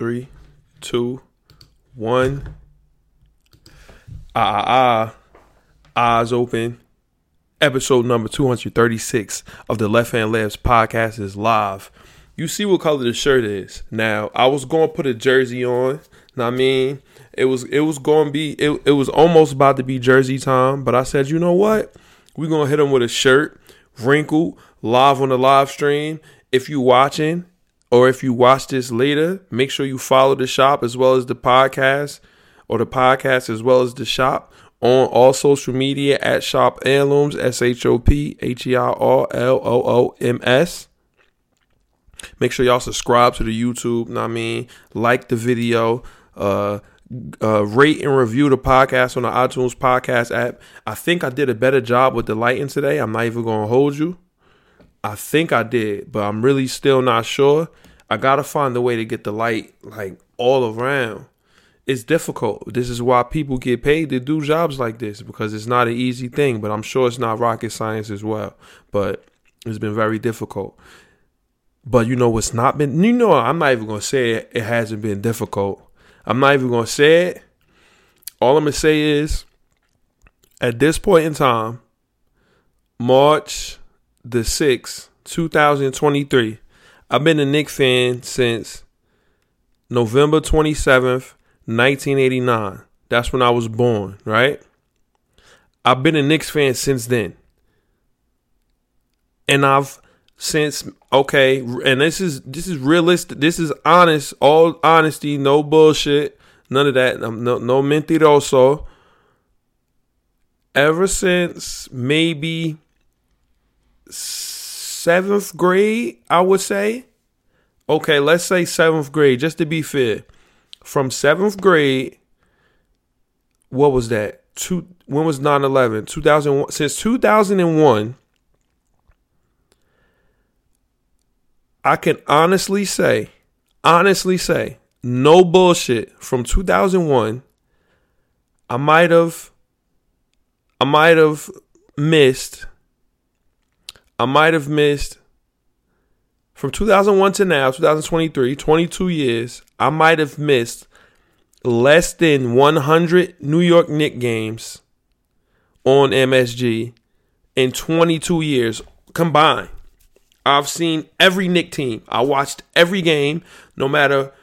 Three, two, one. Ah, ah, ah. Eyes open. Episode number 236 of the Left Hand Layups podcast is live. You see what color the shirt is. Now, I was going to put a jersey on. Know I mean? It was it was going to be it, it was almost about to be jersey time, but I said, "You know what? We're going to hit them with a shirt, wrinkled, live on the live stream. If you watching or if you watch this later, make sure you follow the shop as well as the podcast or the podcast as well as the shop on all social media at Shop Heirlooms, S H O P H E I R L O O M S. Make sure y'all subscribe to the YouTube. Know I mean, like the video, uh, uh, rate and review the podcast on the iTunes podcast app. I think I did a better job with the lighting today. I'm not even gonna hold you. I think I did, but I'm really still not sure. I gotta find a way to get the light like all around. It's difficult. This is why people get paid to do jobs like this because it's not an easy thing, but I'm sure it's not rocket science as well. But it's been very difficult. But you know what's not been you know I'm not even gonna say it, it hasn't been difficult. I'm not even gonna say it. All I'm gonna say is at this point in time, March the 6th, 2023. I've been a Knicks fan since November 27th, 1989. That's when I was born, right? I've been a Knicks fan since then. And I've since okay, and this is this is realistic. This is honest, all honesty, no bullshit, none of that. Um, no no mentiroso. Ever since maybe seventh grade, I would say. Okay, let's say seventh grade, just to be fair. From seventh grade, what was that? Two, when was 9 11? 2001. Since 2001, I can honestly say, honestly say, no bullshit, from 2001, I might have, I might have missed I might have missed from 2001 to now, 2023, 22 years, I might have missed less than 100 New York Knicks games on MSG in 22 years combined. I've seen every Knick team. I watched every game, no matter.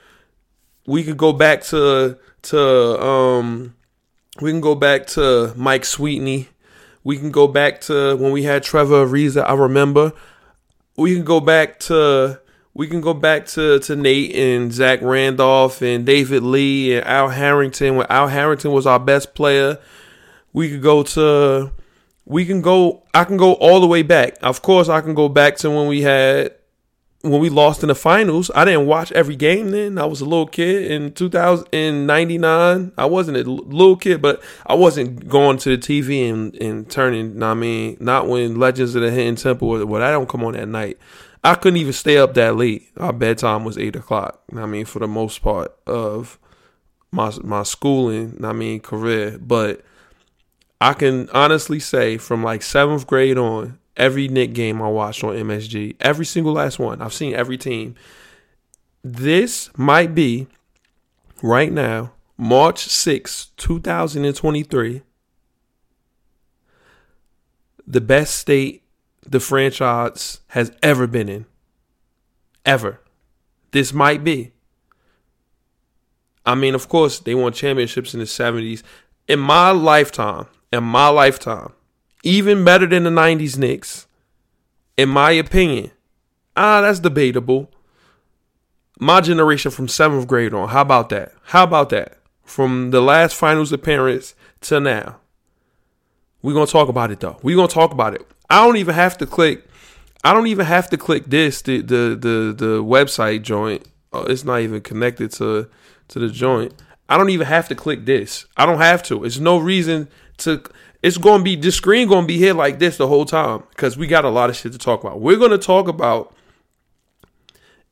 We could go back to to um, we can go back to Mike Sweetney. We can go back to when we had Trevor Ariza. I remember. We can go back to we can go back to, to Nate and Zach Randolph and David Lee and Al Harrington when Al Harrington was our best player. We could go to we can go I can go all the way back. Of course I can go back to when we had when we lost in the finals, I didn't watch every game then. I was a little kid in 2099. I wasn't a little kid, but I wasn't going to the TV and, and turning, I mean, not when Legends of the Hidden Temple, well, I don't come on at night. I couldn't even stay up that late. Our bedtime was 8 o'clock. I mean, for the most part of my, my schooling, I mean, career. But I can honestly say from like seventh grade on, every Knick game I watched on MSG, every single last one. I've seen every team. This might be right now, March 6, 2023, the best state the franchise has ever been in. Ever. This might be. I mean, of course, they won championships in the 70s. In my lifetime, in my lifetime, even better than the 90s Knicks, in my opinion. Ah, that's debatable. My generation from seventh grade on. How about that? How about that? From the last finals appearance to now. We're gonna talk about it though. We're gonna talk about it. I don't even have to click. I don't even have to click this. The the the, the website joint. Oh, it's not even connected to to the joint. I don't even have to click this. I don't have to. It's no reason to it's to be the screen to be here like this the whole time because we got a lot of shit to talk about. We're to talk about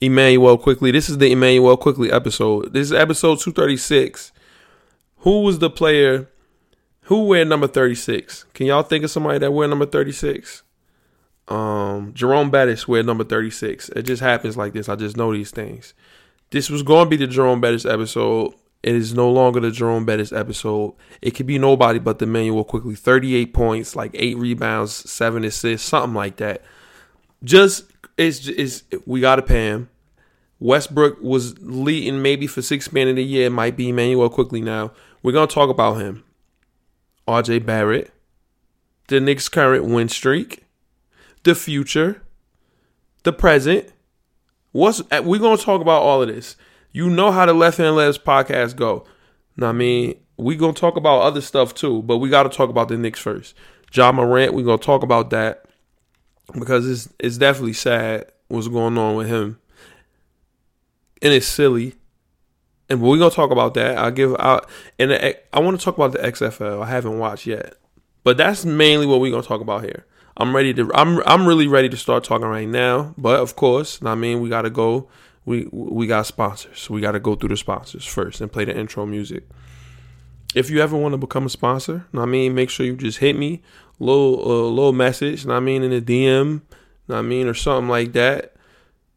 Immanuel Quickley. This is the Immanuel Quickley episode. This is episode 236. Who was the player who wear number 36? Can y'all think of somebody that wear number 36? Um, Jerome Bettis wear number 36. It just happens like this. I just know these things. this was to be the Jerome Bettis episode. It is no longer the Jerome Bettis episode. It could be nobody but the Manuel Quickley. 38 points, like eight rebounds, seven assists, something like that. Just it's is we gotta pay him. Westbrook was leading maybe for six man of the year. It might be Manuel Quickley now. We're gonna talk about him. RJ Barrett, the Knicks' current win streak, the future, the present. What's we're gonna talk about all of this. You know how the Left Hand Layups podcast go. Now, I mean, we gonna talk about other stuff too, but we gotta talk about the Knicks first. Ja Morant, we gonna talk about that because it's it's definitely sad what's going on with him, and it's silly. And we're gonna talk about that. I'll give out, and I want to talk about the XFL. I haven't watched yet, but that's mainly what we're gonna talk about here. I'm ready to. I'm I'm really ready to start talking right now. But of course, I mean, we gotta go. We we got sponsors. We gotta go through the sponsors first and play the intro music. If you ever want to become a sponsor, I mean, make sure you just hit me little uh, little message. I mean, in the DM. I mean, or something like that.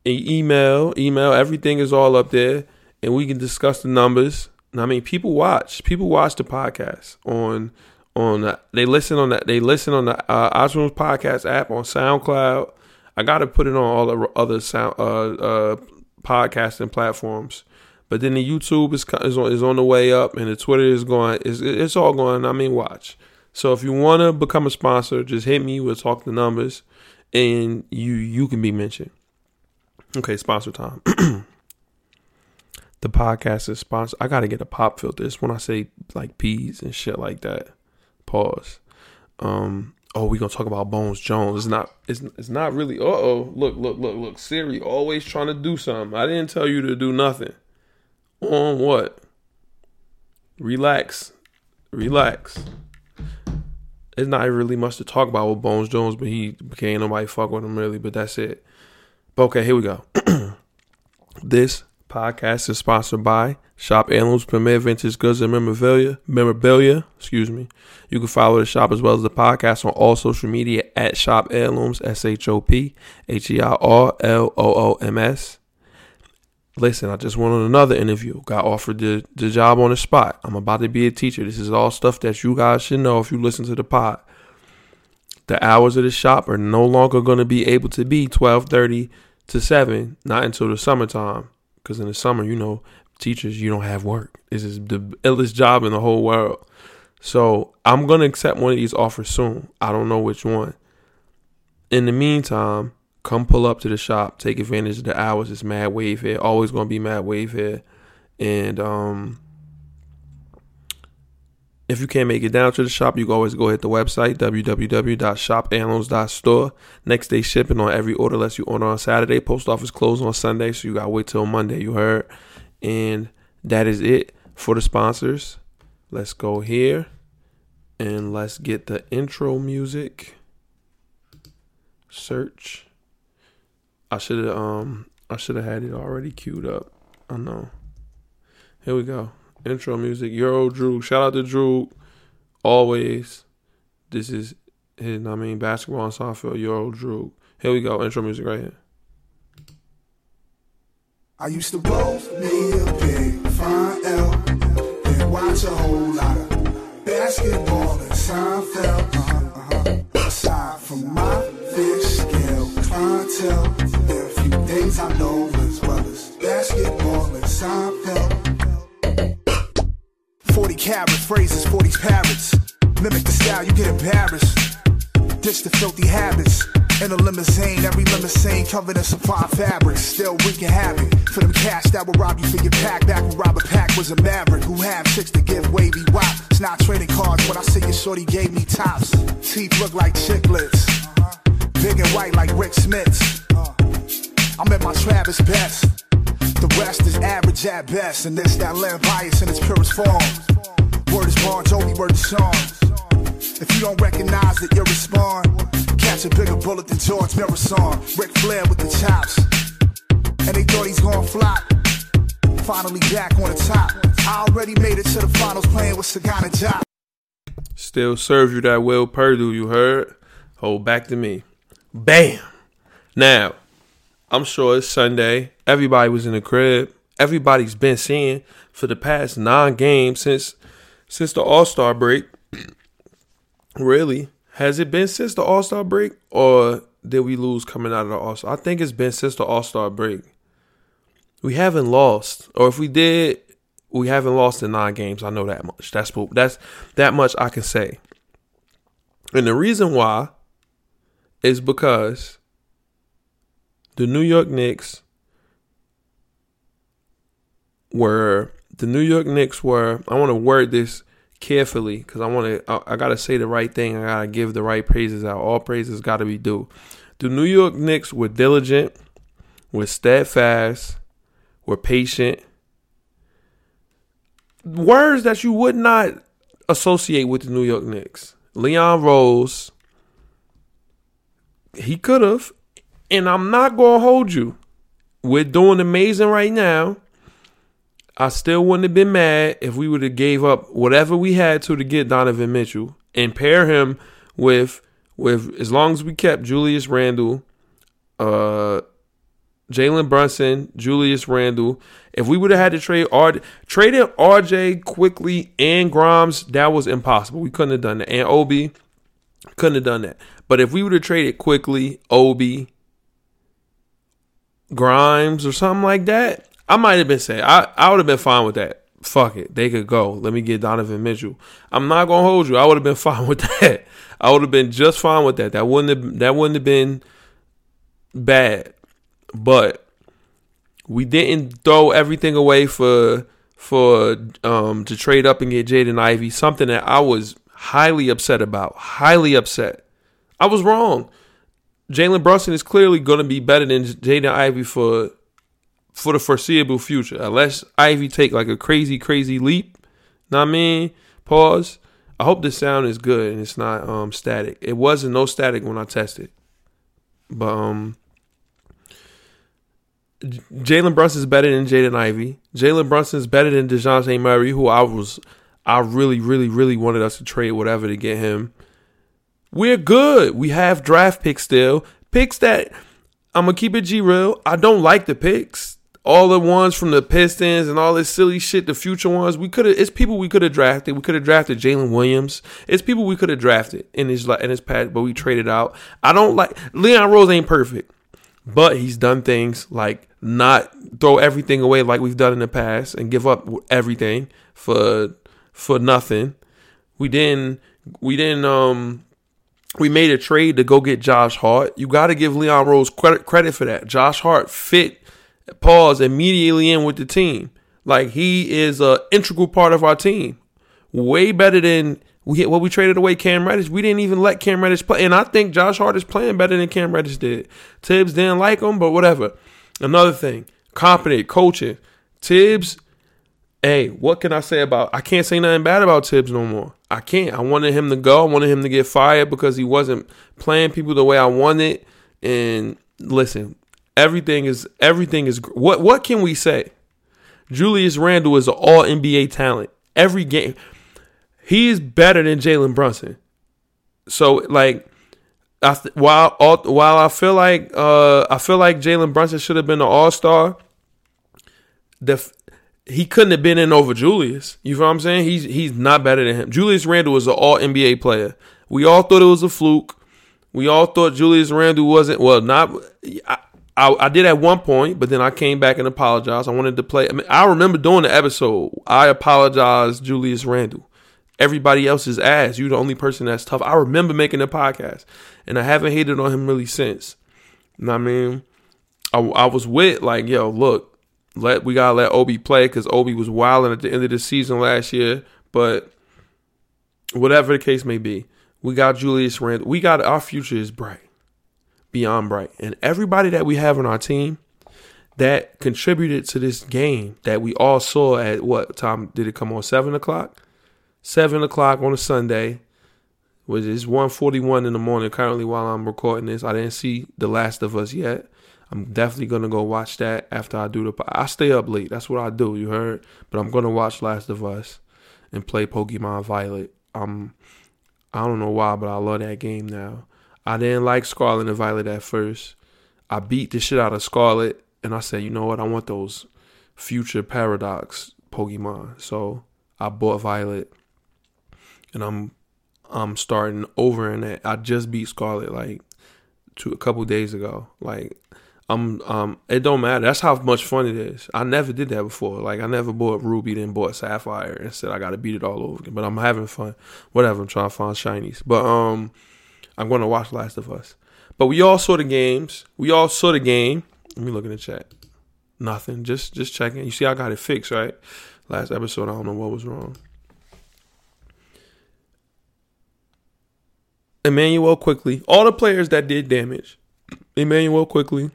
email, email. Everything is all up there and we can discuss the numbers. I mean, people watch. People watch the podcast on on. The, they listen on that. They listen on the uh, iTunes podcast app on SoundCloud. I got to put it on all the other sound uh, uh, podcasting platforms. But then the YouTube is is on, is on the way up, and the Twitter is going. It's, it's all going. I mean, watch. So if you want to become a sponsor, just hit me. We'll talk the numbers, and you you can be mentioned. Okay, sponsor time. the podcast is sponsored. I gotta get a pop filter. It's when I say like peas and shit like that. Pause. Um. Oh, we gonna talk about Bones Jones. It's not. It's it's not really. Uh oh. Look look look look. Siri always trying to do something. I didn't tell you to do nothing. On what? Relax. Relax. It's not really much to talk about with Bones Jones, but he can't nobody fuck with him really. But that's it. But okay, here we go. this podcast is sponsored by Shop Heirlooms Premier Vintage Goods and Memorabilia. Memorabilia, excuse me. You can follow the shop as well as the podcast on all social media at Shop Heirlooms, S H O P H E I R L O O M S. Listen, I just went on another interview. Got offered the, the job on the spot. I'm about to be a teacher. This is all stuff that you guys should know if you listen to the pod. The hours of the shop are no longer going to be able to be 12:30 to 7, not until the summertime because in the summer, you know, teachers, you don't have work. This is the illest job in the whole world. So I'm gonna accept one of these offers soon. I don't know which one. In the meantime, come pull up to the shop, take advantage of the hours. It's mad wave here. Always gonna be mad wave here. And um if you can't make it down to the shop, you can always go hit the website, www.shopheirlooms.store. Next day shipping on every order unless you order on Saturday. Post office closed on Sunday, so you got to wait till Monday, you heard. And that is it for the sponsors. Let's go here and let's get the intro music. Search. I should have um I should have had it already queued up. I know. Here we go intro music. Euro Drew. Shout out to Drew. Always. This is his, I mean, basketball on Seinfeld. Euro Drew. Here we go. Intro music right here. I used to roll me a big fine L and watch a whole lot of basketball and Seinfeld. Uh-huh, uh-huh. Aside from my fish scale clientele, there are a few things I know as well as basketball and Seinfeld. 40 carats, phrases, 40 parrots. Mimic the style, you get embarrassed. Ditch the filthy habits. In a limousine, every limousine covered in fine fabrics. Still wreaking havoc for them cash that will rob you for your pack. Back when Robert Pack was a maverick who had chicks to give wavy wop. It's not trading cards when I say your shorty gave me tops. Teeth look like chiclets. Big and white like Rik Smits. I'm at my Travis best. The rest is average at best, and this that land bias in its purest form. Word is Bon Jovi, word is song. If you don't recognize it, you respond. Catch a bigger bullet than George Marathon. Ric Flair with the chops. And they thought he's gonna flop. Finally back on the top. I already made it to the finals playing with Sagana Diop. Still serve you that Will Perdue, you heard? Hold back to me. Bam! Now, I'm sure it's Sunday. Everybody was in the crib. everybody's been seeing for the past nine games since since the All Star break. really, has it been since the All Star break, or did we lose coming out of the All Star? I think it's been since the All Star break. We haven't lost, or if we did, we haven't lost in nine games. I know that much. That's that's that much I can say. And the reason why is because the New York Knicks were the New York Knicks were. I want to word this carefully because I want to. I, I got to say the right thing. I got to give the right praises out. All praises got to be due. The New York Knicks were diligent, were steadfast, were patient. Words that you would not associate with the New York Knicks. Leon Rose, he could have, and I'm not gonna hold you. We're doing amazing right now. I still wouldn't have been mad if we would have gave up whatever we had to to get Donovan Mitchell and pair him with with as long as we kept Julius Randle, uh, Jalen Brunson, Julius Randle. If we would have had to trade R trading RJ Quickley and Grimes, that was impossible. We couldn't have done that. And Obi couldn't have done that. But if we would have traded Quickley, Obi, Grimes, or something like that, I might have been saying I, I would have been fine with that. Fuck it. They could go. Let me get Donovan Mitchell. I'm not gonna hold you. I would have been fine with that. I would have been just fine with that. That wouldn't have that wouldn't have been bad. But we didn't throw everything away for for um to trade up and get Jaden Ivey, something that I was highly upset about. Highly upset. I was wrong. Jalen Brunson is clearly going to be better than Jaden Ivey for for the foreseeable future, unless Ivey take like a crazy, crazy leap. What I mean? Pause. I hope the sound is good and it's not um static. It wasn't no static when I tested, but um. Jalen Brunson is better than Jaden Ivey. Jalen Brunson is better than Dejounte Murray, who I was, I really, really, really wanted us to trade whatever to get him. We're good. We have draft picks still. Picks that I'm gonna keep it G real. I don't like the picks all the ones from the Pistons and all this silly shit, the future ones, we could have. It's people we could have drafted. We could have drafted Jalen Williams. It's people we could have drafted in his in his past, but we traded out. I don't like Leon Rose ain't perfect, but he's done things like not throw everything away like we've done in the past and give up everything for for nothing. We didn't. We didn't. Um. We made a trade to go get Josh Hart. You got to give Leon Rose credit credit for that. Josh Hart fit pause immediately in with the team. Like he is a integral part of our team. Way better than we what we traded away Cam Reddish. We didn't even let Cam Reddish play, and I think Josh Hart is playing better than Cam Reddish did. Thibs didn't like him, but whatever. Another thing, competent coaching. Thibs, hey, what can I say about? I can't say nothing bad about Thibs no more. I can't. I wanted him to go. I wanted him to get fired because he wasn't playing people the way I wanted. And listen, Everything is everything is what what can we say? Julius Randle is an all NBA talent. Every game. He is better than Jalen Brunson. So like I th- while all, while I feel like uh, I feel like Jalen Brunson should have been an All Star. The he couldn't have been in over Julius. You know what I'm saying? He's he's not better than him. Julius Randle was an All NBA player. We all thought it was a fluke. We all thought Julius Randle wasn't well. Not I, I, did at one point, but then I came back and apologized. I wanted to play. I, mean, I remember doing the episode. I apologized, Julius Randle. Everybody else's ass. You're the only person that's tough. I remember making the podcast, and I haven't hated on him really since. You know what I mean? I, I was with like, yo, look, let we gotta let Obi play because Obi was wilding at the end of the season last year. But whatever the case may be, we got Julius Randle. We got our future is bright beyond bright. And everybody that we have on our team that contributed to this game that we all saw at what time did it come on? Seven o'clock? Seven o'clock on a Sunday. Which is 141 in the morning currently while I'm recording this. I didn't see The Last of Us yet. I'm definitely gonna go watch that after I do the. I stay up late. That's what I do. You heard, but I'm gonna watch Last of Us and play Pokemon Violet. Um, I don't know why, but I love that game now. I didn't like Scarlet and Violet at first. I beat the shit out of Scarlet, and I said, you know what? I want those future paradox Pokemon. So I bought Violet, and I'm I'm starting over in that. I just beat Scarlet like two a couple days ago. Like I'm um it don't matter. That's how much fun it is. I never did that before. Like I never bought Ruby, then bought Sapphire and said I gotta beat it all over again. But I'm having fun. Whatever, I'm trying to find shinies. But um I'm gonna watch Last of Us. But we all saw the games. We all saw the game. Let me look in the chat. Nothing. Just just checking. You see I got it fixed, right? Last episode, I don't know what was wrong. Immanuel Quickley. All the players that did damage. Immanuel Quickley.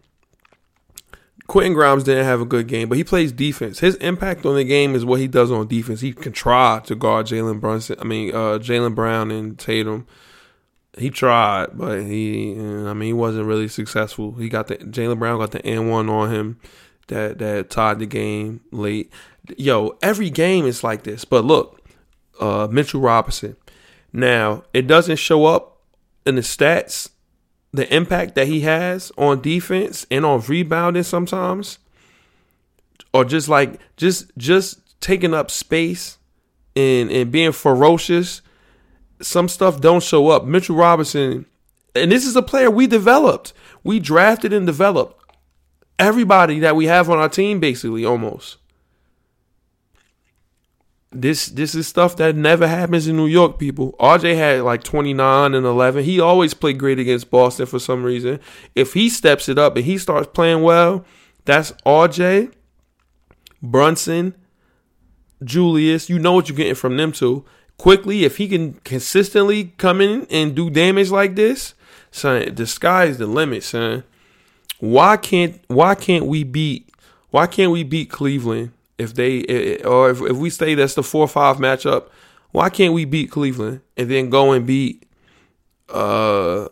Quentin Grimes didn't have a good game, but he plays defense. His impact on the game is what he does on defense. He can try to guard Jalen Brunson. I mean, uh, Jaylen Brown and Tatum. He tried, but he, I mean, he wasn't really successful. He got the Jaylen Brown got the N one on him that that tied the game late. Yo, every game is like this. But look, uh, Mitchell Robinson. Now it doesn't show up in the stats the impact that he has on defense and on rebounding sometimes or just like just just taking up space and and being ferocious some stuff don't show up mitchell robinson and this is a player we developed we drafted and developed everybody that we have on our team basically almost this this is stuff that never happens in New York, people. RJ had like 29 and 11. He always played great against Boston for some reason. If he steps it up and he starts playing well, that's RJ, Brunson, Julius. You know what you're getting from them two. Quickley, if he can consistently come in and do damage like this, son, the sky's the limit, son. Why can't why can't we beat why can't we beat Cleveland if they or if, if we say that's the four five matchup, why can't we beat Cleveland and then go and beat? Uh,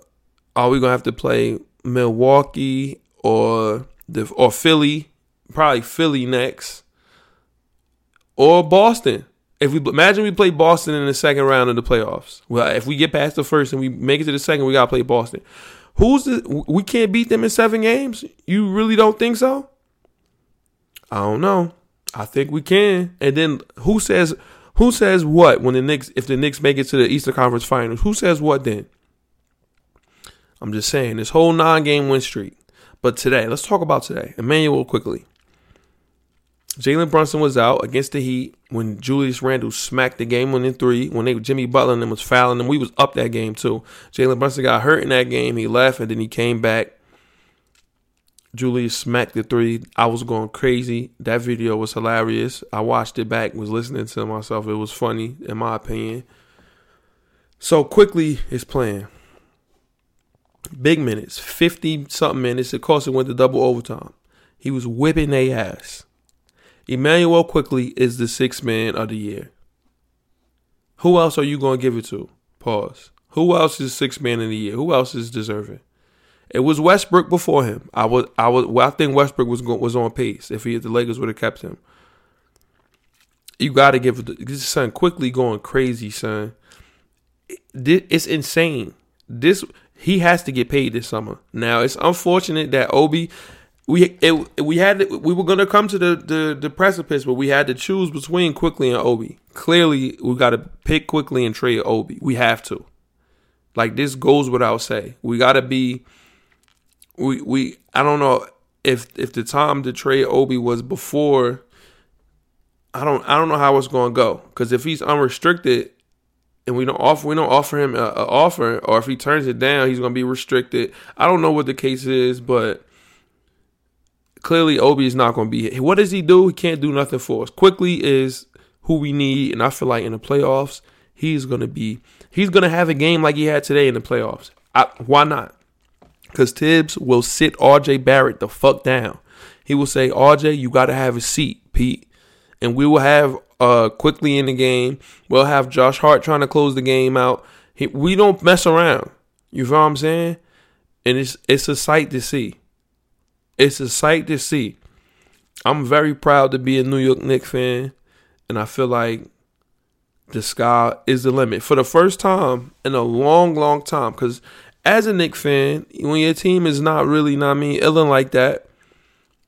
are we gonna have to play Milwaukee or the or Philly? Probably Philly next, or Boston. If we imagine we play Boston in the second round of the playoffs, well, if we get past the first and we make it to the second, we gotta play Boston. Who's the? We can't beat them in seven games. You really don't think so? I don't know. I think we can. And then who says who says what when the Knicks if the Knicks make it to the Eastern Conference Finals? Who says what then? I'm just saying this whole nine game win streak. But today, let's talk about today. Immanuel Quickley. Jalen Brunson was out against the Heat when Julius Randle smacked the game winning three. When they Jimmy Butler and them was fouling them, we was up that game too. Jalen Brunson got hurt in that game. He left and then he came back Julius smacked the three. I was going crazy. That video was hilarious. I watched it back, was listening to myself. It was funny, in my opinion. So Quickley is playing. Big minutes, 50 something minutes. It cost him went to double overtime. He was whipping their ass. Immanuel Quickley is the sixth man of the year. Who else are you going to give it to? Pause. Who else is sixth man of the year? Who else is deserving? It was Westbrook before him. I was I was well, I think Westbrook was going, was on pace if he the Lakers would have kept him. You got to give this son Quickley going crazy, son. It's insane. This he has to get paid this summer. Now it's unfortunate that Obi we it, we had we were gonna come to the, the the precipice, but we had to choose between Quickley and Obi. Clearly, we got to pick Quickley and trade Obi. We have to. Like this goes without say. We got to be we we I don't know if if the time to trade Obi was before. I don't I don't know how it's to go because if he's unrestricted and we don't offer we don't offer him an offer or if he turns it down he's to be restricted. I don't know what the case is, but clearly Obi is not going to be. Here. What does he do? He can't do nothing for us. Quickley is who we need, and I feel like in the playoffs he's going to be. He's going to have a game like he had today in the playoffs. I, why not? Because Thibs will sit RJ Barrett the fuck down. He will say, RJ, you got to have a seat, Pete. And we will have uh Quickley in the game. We'll have Josh Hart trying to close the game out. He, we don't mess around. You feel what I'm saying? And it's it's a sight to see. It's a sight to see. I'm very proud to be a New York Knicks fan, and I feel like the sky is the limit for the first time in a long, long time. Because as a Knicks fan, when your team is not really, not I mean, illing like that,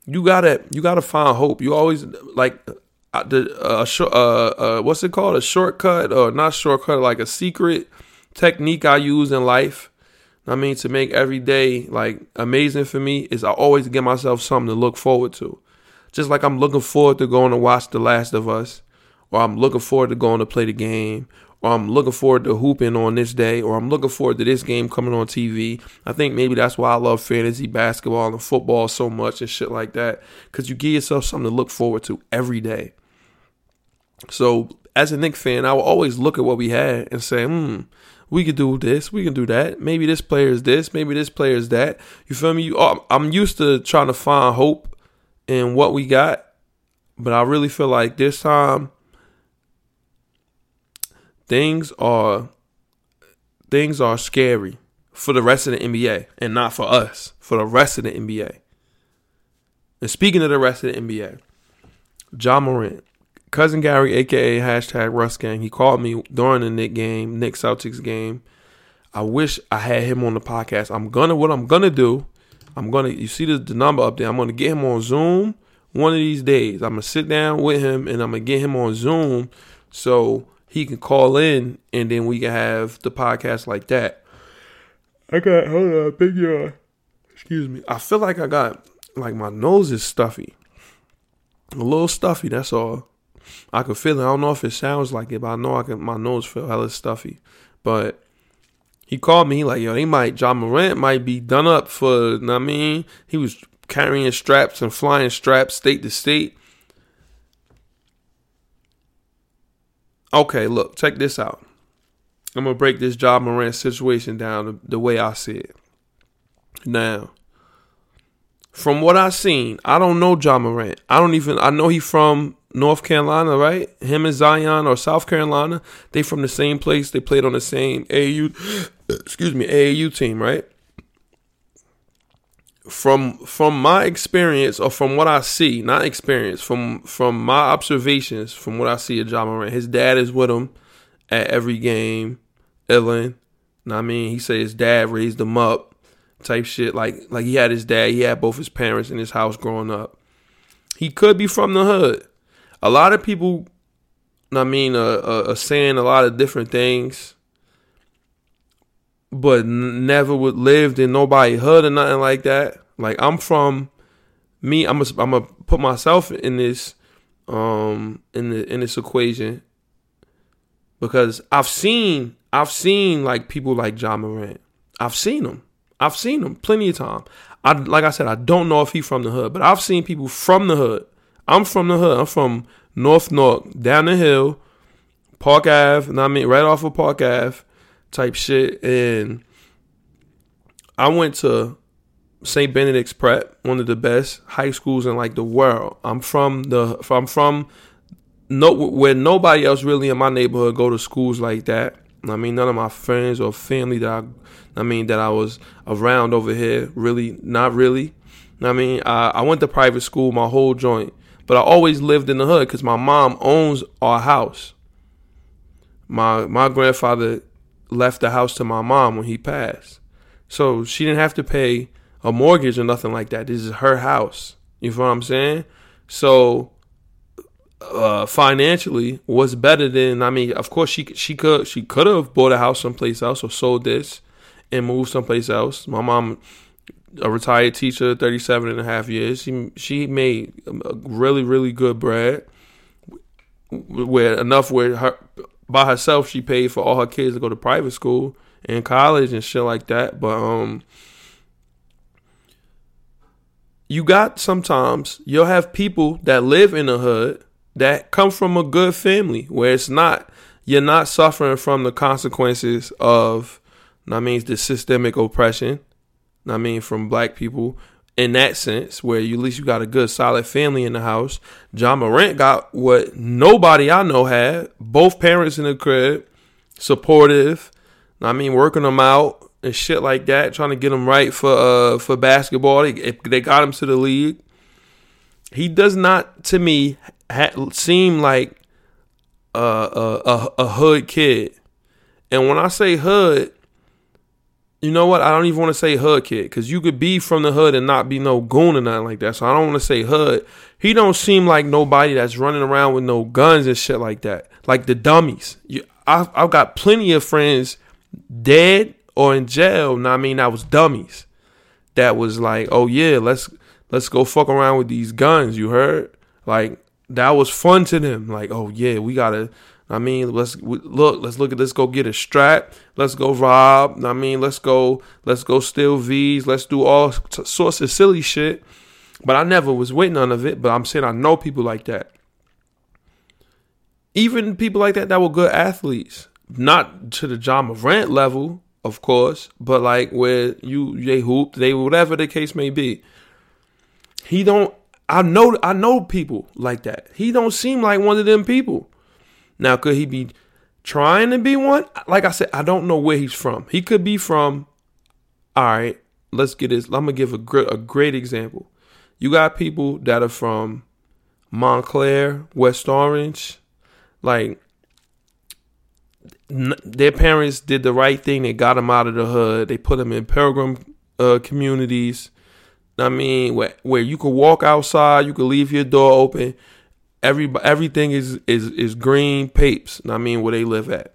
you gotta you gotta find hope. You always like uh, the uh, uh, uh, what's it called? A shortcut or not shortcut? Like a secret technique I use in life. I mean, to make every day like amazing for me is I always give myself something to look forward to. Just like I'm looking forward to going to watch The Last of Us, or I'm looking forward to going to play the game, or I'm looking forward to hooping on this day, or I'm looking forward to this game coming on TV. I think maybe that's why I love fantasy basketball and football so much and shit like that. Because you give yourself something to look forward to every day. So, as a Knick fan, I will always look at what we had and say, hmm, we could do this, we can do that. Maybe this player is this, maybe this player is that. You feel me? You, oh, I'm used to trying to find hope in what we got, but I really feel like this time things are things are scary for the rest of the NBA and not for us, for the rest of the NBA. And speaking of the rest of the NBA, Ja Morant, cousin Gary, aka hashtag Russ Gang, he called me during the Knick game, Knick Celtics game. I wish I had him on the podcast. I'm gonna what I'm gonna do. I'm gonna you see the, the number up there. I'm gonna get him on Zoom one of these days. I'm gonna sit down with him and I'm gonna get him on Zoom so he can call in and then we can have the podcast like that. I got hold on, big yawn. Excuse me. I feel like I got like my nose is stuffy. A little stuffy, that's all. I can feel it. I don't know if it sounds like it, but I know I can my nose feel hella stuffy. But he called me, like, yo, they might Ja Morant might be done up for I mean, he was carrying straps and flying straps state to state. Okay, look, check this out. I'm gonna break this Ja Morant situation down the, the way I see it. Now, from what I've seen, I don't know Ja Morant. I don't even I know he from North Carolina, right? Him and Zion or South Carolina. They from the same place. They played on the same AAU excuse me, AAU team, right? from from my experience or from what I see, not experience, from from my observations, from what I see of Morant, his dad is with him at every game. Ellen, I mean, he said his dad raised him up, type shit. Like like he had his dad, he had both his parents in his house growing up. He could be from the hood. A lot of people, I mean, uh, uh, are saying a lot of different things but never would lived in nobody hood or nothing like that. Like I'm from me, I'm gonna I'm gonna put myself in this um in the in this equation because I've seen I've seen like people like Ja Morant. I've seen them. I've seen them plenty of time. I like I said I don't know if he's from the hood, but I've seen people from the hood. I'm from the hood. I'm from North North, down the hill, Park Ave, and I mean right off of Park Ave type shit. And I went to St. Benedict's Prep, one of the best high schools in like the world. I'm from the I'm from no where nobody else really in my neighborhood go to schools like that. I mean, none of my friends or family that I, I mean that I was around over here really not really. I mean, I, I went to private school my whole joint, but I always lived in the hood because my mom owns our house. My my grandfather left the house to my mom when he passed. So she didn't have to pay a mortgage or nothing like that. This is her house. You know what I'm saying? So uh, financially, was better than I mean, of course she she could she could have bought a house someplace else or sold this and moved someplace else. My mom a retired teacher, 37 and a half years. She she made really really good bread where enough where her by herself she paid for all her kids to go to private school and college and shit like that. But um you got sometimes you'll have people that live in the hood that come from a good family where it's not you're not suffering from the consequences of I mean the systemic oppression. I mean from black people in that sense, where you at least you got a good solid family in the house. Ja Morant got what nobody I know had. Both parents in the crib, supportive. I mean, working them out and shit like that, trying to get them right for uh for basketball. They, they got him to the league. He does not, to me, ha- seem like a, a, a, a hood kid. And when I say hood, you know what? I don't even want to say hood kid because you could be from the hood and not be no goon or nothing like that. So I don't want to say hood. He don't seem like nobody that's running around with no guns and shit like that. Like the dummies. You, I've, I've got plenty of friends dead or in jail. Now I mean, that was dummies. That was like, oh yeah, let's let's go fuck around with these guns. You heard? Like that was fun to them. Like, oh yeah, we gotta I mean, let's look. Let's look at. Let's go get a strap. Let's go rob. I mean, let's go. Let's go steal V's. Let's do all sorts of silly shit. But I never was with none of it. But I'm saying I know people like that. Even people like that that were good athletes, not to the Ja Morant level, of course, but like where you they hooped, they whatever the case may be. He don't. I know. I know people like that. He don't seem like one of them people. Now, could he be trying to be one? Like I said, I don't know where he's from. He could be from. All right, let's get this. I'm gonna give a great, a great example. You got people that are from Montclair, West Orange, like n- their parents did the right thing. They got them out of the hood. They put them in pilgrim uh, communities. I mean, where, where you could walk outside, you could leave your door open, every everything is is is green papes. I mean, where they live at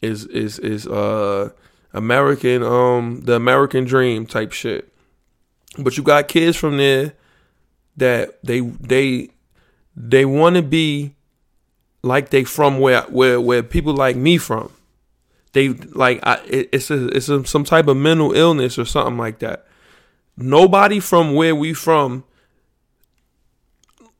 is is is uh American um the American dream type shit. But you got kids from there that they they they want to be like they from where where where people like me from. They like I, it's a, it's a, some type of mental illness or something like that. Nobody from where we from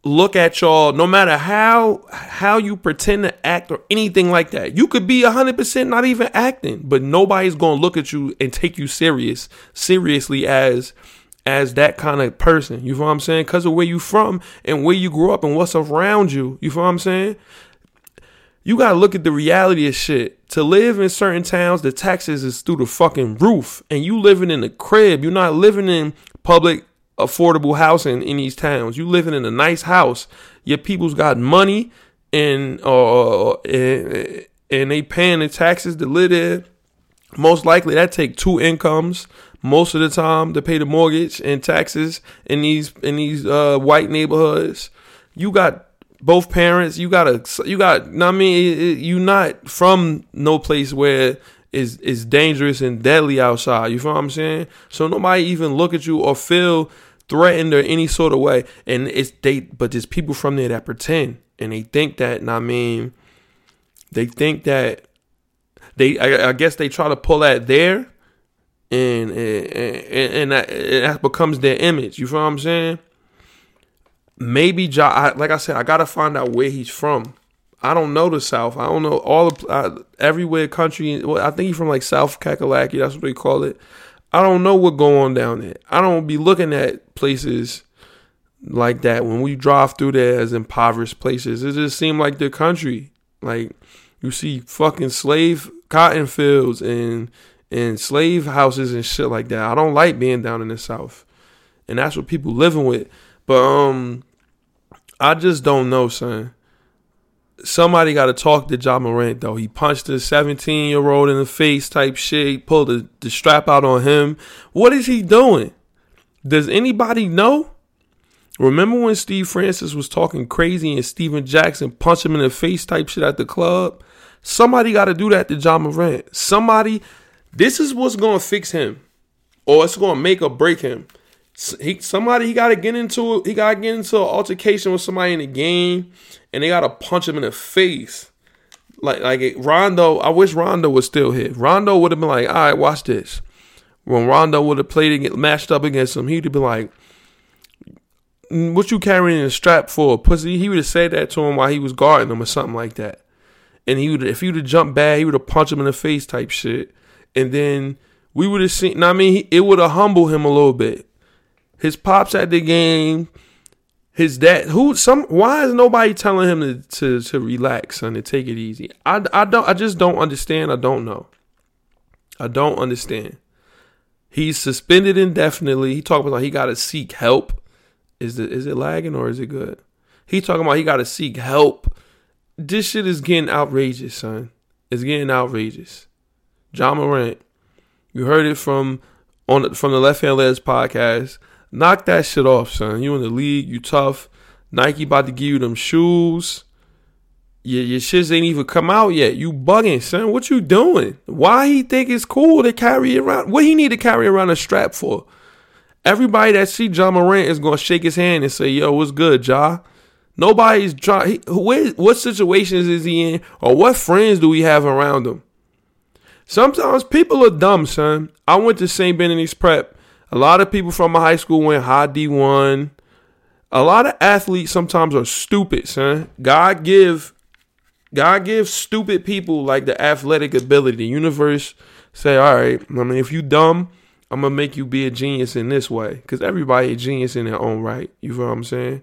look at y'all no matter how how you pretend to act or anything like that. You could be 100% not even acting but nobody's to look at you and take you serious seriously as as that kind of person. You know what i'm saying? Because of where you from and where you grew up and what's around you. You know what i'm saying? You got to look at the reality of shit. To live in certain towns the taxes is through the fucking roof and you living in a crib. You're not living in public affordable housing in these towns. You living in a nice house. Your people's got money and uh and, and they paying the taxes to live there. Most likely that take two incomes most of the time to pay the mortgage and taxes in these in these uh, white neighborhoods. You got both parents. You got a you got. I mean, you not from no place where is is dangerous and deadly outside. You feel what I'm saying? So nobody even look at you or feel threatened or any sort of way. And it's they, but there's people from there that pretend and they think that. And I mean, they think that they. I, I guess they try to pull that there, and and and, that, and that becomes their image. You feel what I'm saying? Maybe, ja, like I said, I gotta find out where he's from. I don't know the South. I don't know all the uh, everywhere country. Well, I think he's from like South Kakalaki. That's what they call it. I don't know what going on down there. I don't be looking at places like that when we drive through there as impoverished places. It just seemed like the country. Like you see fucking slave cotton fields and and slave houses and shit like that. I don't like being down in the south. And that's what people living with. But um I just don't know, son somebody got to talk to Ja Morant though. He punched a 17 year old in the face type shit. Pulled the, the strap out on him. What is he doing? Does anybody know? Remember when Steve Francis was talking crazy and Stephen Jackson punched him in the face type shit at the club? Somebody got to do that to Ja Morant. Somebody, this is what's going to fix him or it's going to make or break him. He, somebody he got to get into he got to get into an altercation with somebody in the game and they gotta punch him in the face. Like like Rondo, I wish Rondo was still here. Rondo would have been like, all right, watch this. When Rondo would have played and get matched up against him, he'd have been like, "What you carrying a strap for, pussy?" He would have said that to him while he was guarding him or something like that. And he would, if he would have jumped bad, he would have punched him in the face type shit. And then we would have seen. I mean, it would have humbled him a little bit. His pops at the game his dad who some why is nobody telling him to, to, to relax and to take it easy? I, I don't i just don't understand i don't know. I don't understand. He's suspended indefinitely. He talking about he got to seek help. Is it is it lagging or is it good? He talking about he got to seek help. This shit is getting outrageous son. It's getting outrageous. Ja Morant You heard it from on from the Left Hand Layups podcast. Knock that shit off, son. You in the league, you tough. Nike about to give you them shoes. Your, your shits ain't even come out yet. You bugging, son. What you doing? Why he think it's cool to carry around? What he need to carry around a strap for? Everybody that see Ja Morant is gonna shake his hand and say, "Yo, what's good, Ja?" Nobody's trying. What situations is he in, or what friends do we have around him? Sometimes people are dumb, son. I went to St. Benedict's Prep. A lot of people from my high school went high D1. A lot of athletes sometimes are stupid, son. God give God gives stupid people like the athletic ability. The universe say, all right, I mean, if you dumb, I'm gonna make you be a genius in this way. Cause everybody a genius in their own right. You feel what I'm saying?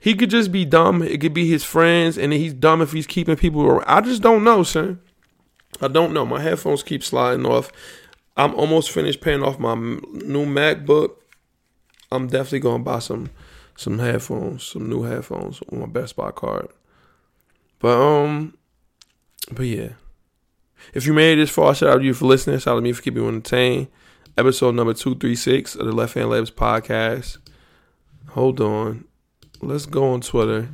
He could just be dumb. It could be his friends, and he's dumb if he's keeping people around. I just don't know, son. I don't know. My headphones keep sliding off. I'm almost finished paying off my new MacBook. I'm definitely gonna buy some some headphones, some new headphones on my Best Buy card. But um, but yeah. If you made it this far, shout out to you for listening. Shout out to me for keeping you entertained. Episode number two three six of the Left Hand Layups podcast. Hold on, let's go on Twitter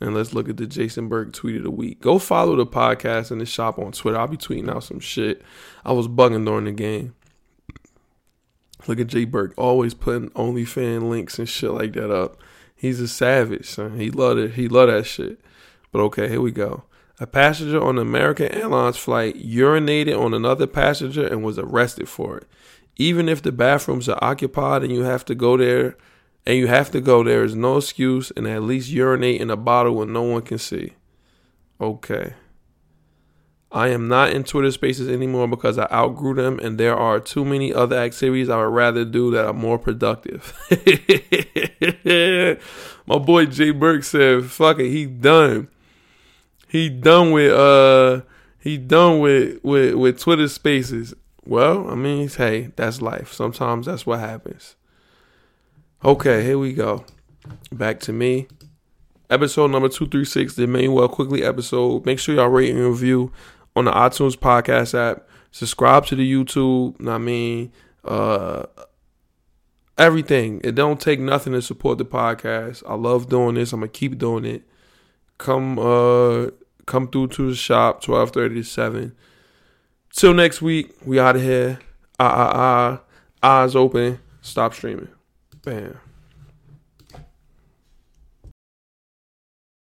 and let's look at the Jason Burke tweet of the week. Go follow the podcast and the shop on Twitter. I'll be tweeting out some shit. I was bugging during the game. Look at Jay Burke always putting OnlyFans links and shit like that up. He's a savage, son. He love it. He love that shit. But okay, here we go. A passenger on an American Airlines flight urinated on another passenger and was arrested for it. Even if the bathrooms are occupied and you have to go there and you have to go there is no excuse and at least urinate in a bottle when no one can see. Okay. I am not in Twitter spaces anymore because I outgrew them and there are too many other activities I would rather do that are more productive. My boy Jay Burke said, fuck it, he done. He done with uh he done with with, with Twitter spaces. Well, I mean, hey, that's life. Sometimes that's what happens. Okay, here we go. Back to me. Episode number 236, the Immanuel Quickley episode. Make sure y'all rate and review on the iTunes podcast app. Subscribe to the YouTube. I mean, uh, everything. It don't take nothing to support the podcast. I love doing this. I'm gonna keep doing it. Come, uh, come through to the shop. Twelve thirty to seven. Till next week. We out of here. Ah ah ah. Eyes open. Stop streaming. Bam.